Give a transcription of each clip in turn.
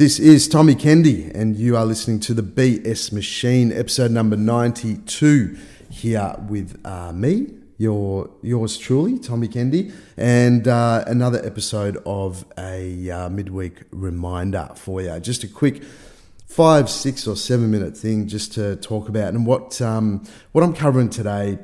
This is Tommy Kende, and you are listening to the BS Machine, episode number 92, here with uh, me, your yours truly, Tommy Kende, and uh, another episode of a uh, midweek reminder for you. Just a quick five, six, or seven minute thing just to talk about. And what, um, what I'm covering today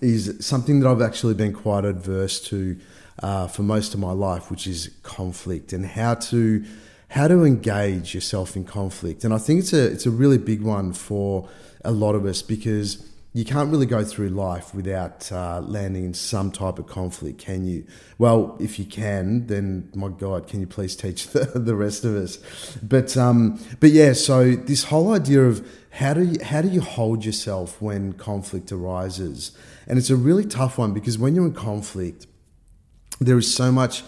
is something that I've actually been quite adverse to uh, for most of my life, which is conflict and how to how to engage yourself in conflict. And I think it's a it's a really big one for a lot of us because you can't really go through life without uh, landing in some type of conflict, can you? Well, if you can, then my God, can you please teach the, the rest of us? But um, but yeah, so this whole idea of how do you how do you hold yourself when conflict arises, and it's a really tough one because when you're in conflict, there is so much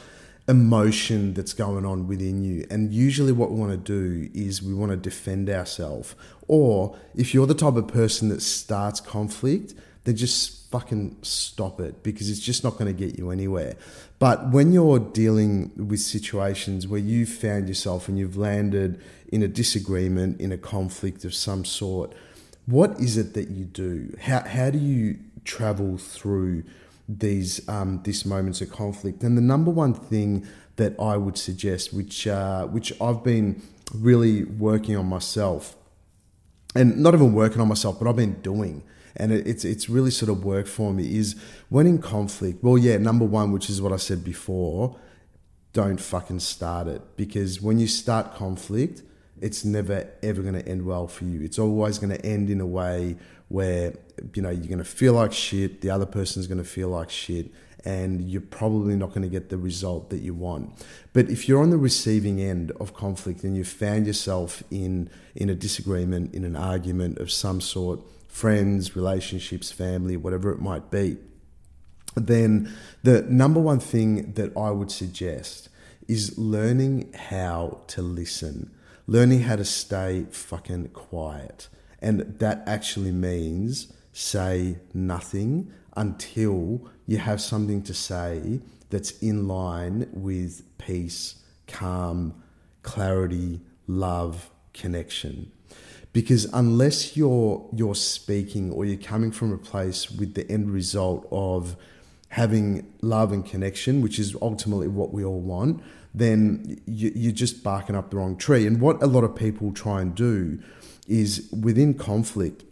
emotion that's going on within you. And usually, what we want to do is we want to defend ourselves. Or if you're the type of person that starts conflict, then just fucking stop it because it's just not going to get you anywhere. But when you're dealing with situations where you've found yourself and you've landed in a disagreement, in a conflict of some sort, what is it that you do? How, how do you travel through? These um, these moments of conflict. And the number one thing that I would suggest, which uh, which I've been really working on myself, and not even working on myself, but I've been doing, and it, it's it's really sort of worked for me. Is when in conflict. Well, yeah, number one, which is what I said before, don't fucking start it because when you start conflict, it's never ever going to end well for you. It's always going to end in a way where you know you're going to feel like shit the other person's going to feel like shit and you're probably not going to get the result that you want. But if you're on the receiving end of conflict and you've found yourself in in a disagreement in an argument of some sort friends relationships family whatever it might be then the number one thing that I would suggest is learning how to listen learning how to stay fucking quiet and that actually means say nothing until you have something to say that's in line with peace, calm, clarity, love, connection. Because unless you're you're speaking or you're coming from a place with the end result of having love and connection, which is ultimately what we all want, then you, are just barking up the wrong tree. And what a lot of people try and do is within conflict,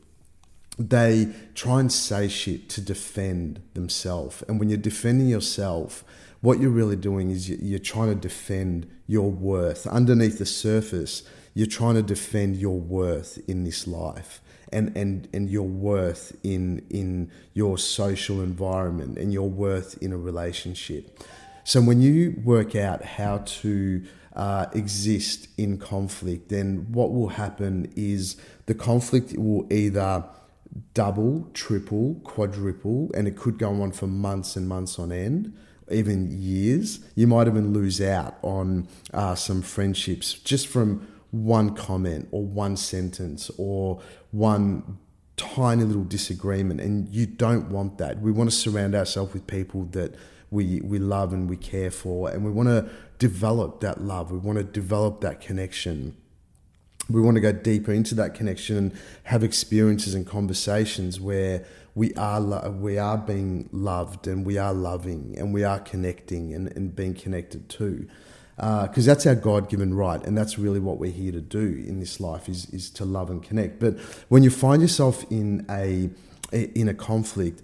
they try and say shit to defend themselves. And when you're defending yourself, what you're really doing is you're trying to defend your worth. Underneath the surface, you're trying to defend your worth in this life and, and, and your worth in, in your social environment and your worth in a relationship. So when you work out how to uh, exist in conflict, then what will happen is the conflict will either double, triple, quadruple, and it could go on for months and months on end, even years. You might even lose out on uh, some friendships just from one comment or one sentence or one tiny little disagreement. And you don't want that. We want to surround ourselves with people that we, we love and we care for, and we want to develop that love. We want to develop that connection. We want to go deeper into that connection and have experiences and conversations where we are lo- we are being loved and we are loving and we are connecting and, and being connected to because uh, that's our God-given right, and that's really what we're here to do in this life is is to love and connect. But when you find yourself in a in a conflict,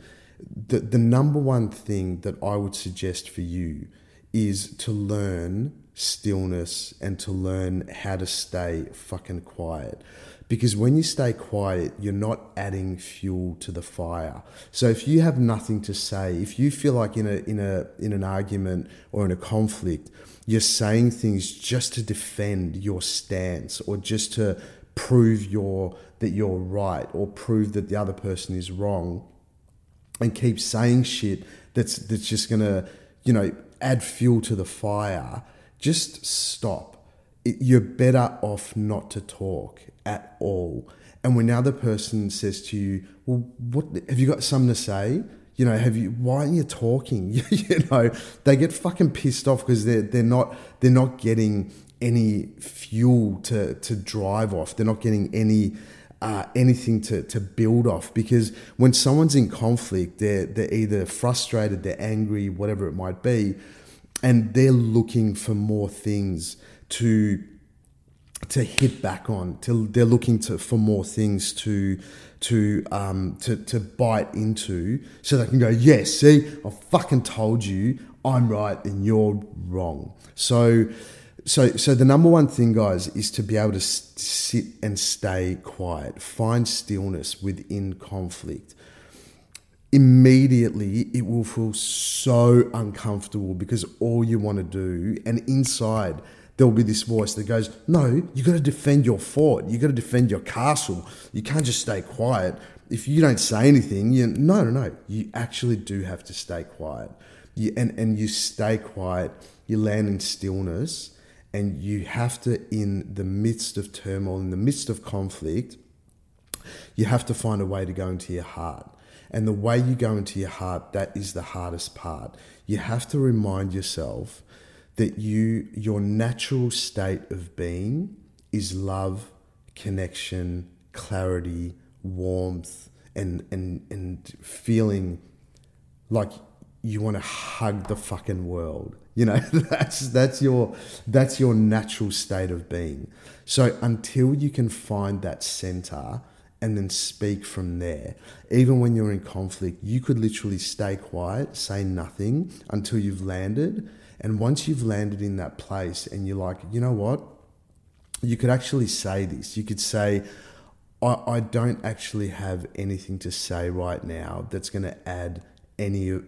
the the number one thing that I would suggest for you is to learn stillness and to learn how to stay fucking quiet. Because when you stay quiet, you're not adding fuel to the fire. So if you have nothing to say, if you feel like in a in a in an argument or in a conflict, you're saying things just to defend your stance or just to prove your that you're right or prove that the other person is wrong and keep saying shit that's that's just gonna, you know, add fuel to the fire, just stop. It, you're better off not to talk at all. And when the person says to you, "Well, what have you got something to say?" You know, have you? Why aren't you talking? you know, they get fucking pissed off because they're they're not they're not getting any fuel to to drive off. They're not getting any uh, anything to, to build off because when someone's in conflict, they're they're either frustrated, they're angry, whatever it might be, and they're looking for more things to to hit back on. To, they're looking to for more things to to um to to bite into, so they can go, yes, see, I fucking told you, I'm right and you're wrong. So so so the number one thing guys is to be able to sit and stay quiet. Find stillness within conflict. Immediately it will feel so uncomfortable because all you want to do and inside there'll be this voice that goes no you got to defend your fort. You got to defend your castle. You can't just stay quiet. If you don't say anything you no no no. You actually do have to stay quiet. You, and and you stay quiet you land in stillness and you have to, in the midst of turmoil, in the midst of conflict, you have to find a way to go into your heart. And the way you go into your heart, that is the hardest part. You have to remind yourself that you, your natural state of being is love, connection, clarity, warmth, and, and, and feeling like you want to hug the fucking world. You know, that's that's your that's your natural state of being. So until you can find that center and then speak from there, even when you're in conflict, you could literally stay quiet, say nothing until you've landed. And once you've landed in that place and you're like, you know what? You could actually say this. You could say, I, I don't actually have anything to say right now that's going to add any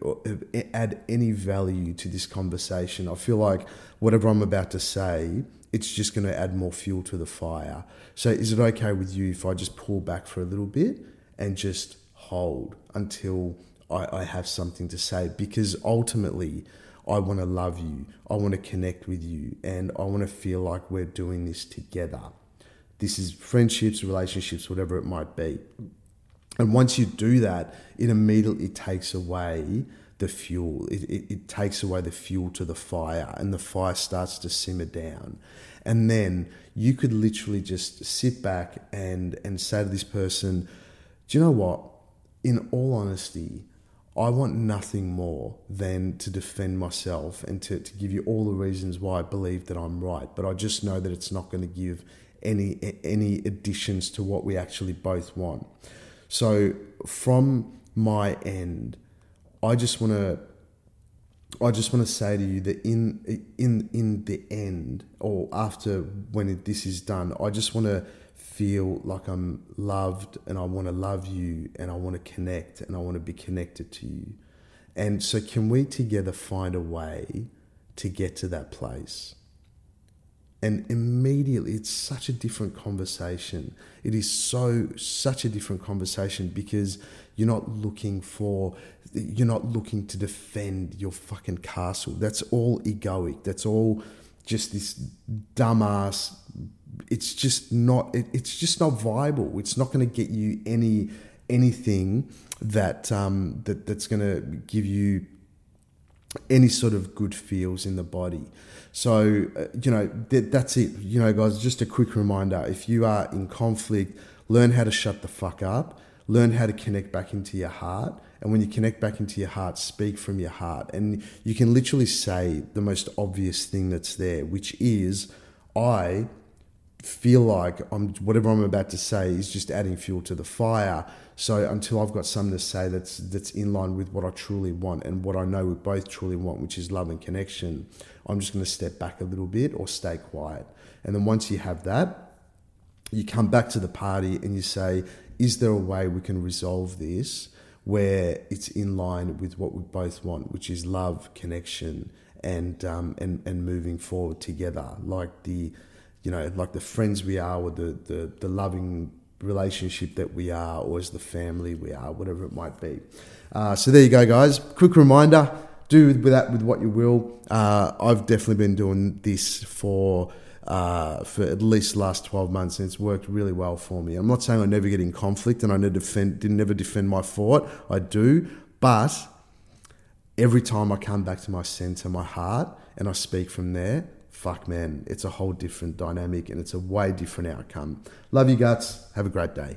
add any value to this conversation. I feel like whatever I'm about to say, it's just going to add more fuel to the fire. So, is it okay with you if I just pull back for a little bit and just hold until I, I have something to say? Because ultimately, I want to love you, I want to connect with you, and I want to feel like we're doing this together. This is friendships, relationships, whatever it might be. And once you do that, it immediately takes away the fuel. It, it, it, takes away the fuel to the fire, and the fire starts to simmer down. And then you could literally just sit back and, and say to this person, Do you know what? In all honesty, I want nothing more than to defend myself and to, to give you all the reasons why I believe that I'm right. But I just know that it's not going to give any any additions to what we actually both want. So from my end, I just want to I just want to say to you that in in in the end, or after when this is done, I just want to feel like I'm loved, and I want to love you, and I want to connect, and I want to be connected to you. And so, can we together find a way to get to that place? And immediately it's such a different conversation. It is so such a different conversation because you're not looking for you're not looking to defend your fucking castle. That's all egoic. That's all just this dumbass. It's just not it, it's just not viable. It's not going to get you any anything that um that that's going to give you any sort of good feels in the body so, uh, you know, th- that's it. You know, guys, just a quick reminder if you are in conflict, learn how to shut the fuck up, learn how to connect back into your heart. And when you connect back into your heart, speak from your heart. And you can literally say the most obvious thing that's there, which is, I feel like I'm whatever I'm about to say is just adding fuel to the fire. So until I've got something to say that's that's in line with what I truly want and what I know we both truly want, which is love and connection, I'm just going to step back a little bit or stay quiet. And then once you have that, you come back to the party and you say, is there a way we can resolve this where it's in line with what we both want, which is love, connection, and um, and and moving forward together, like the you know, like the friends we are, or the, the, the loving relationship that we are, or as the family we are, whatever it might be. Uh, so there you go, guys. Quick reminder: do with that with what you will. Uh, I've definitely been doing this for. Uh, for at least last 12 months and it's worked really well for me. I'm not saying I never get in conflict and I never defend, didn't never defend my fort. I do, but every time I come back to my center, my heart, and I speak from there, fuck man, it's a whole different dynamic and it's a way different outcome. Love you guts. Have a great day.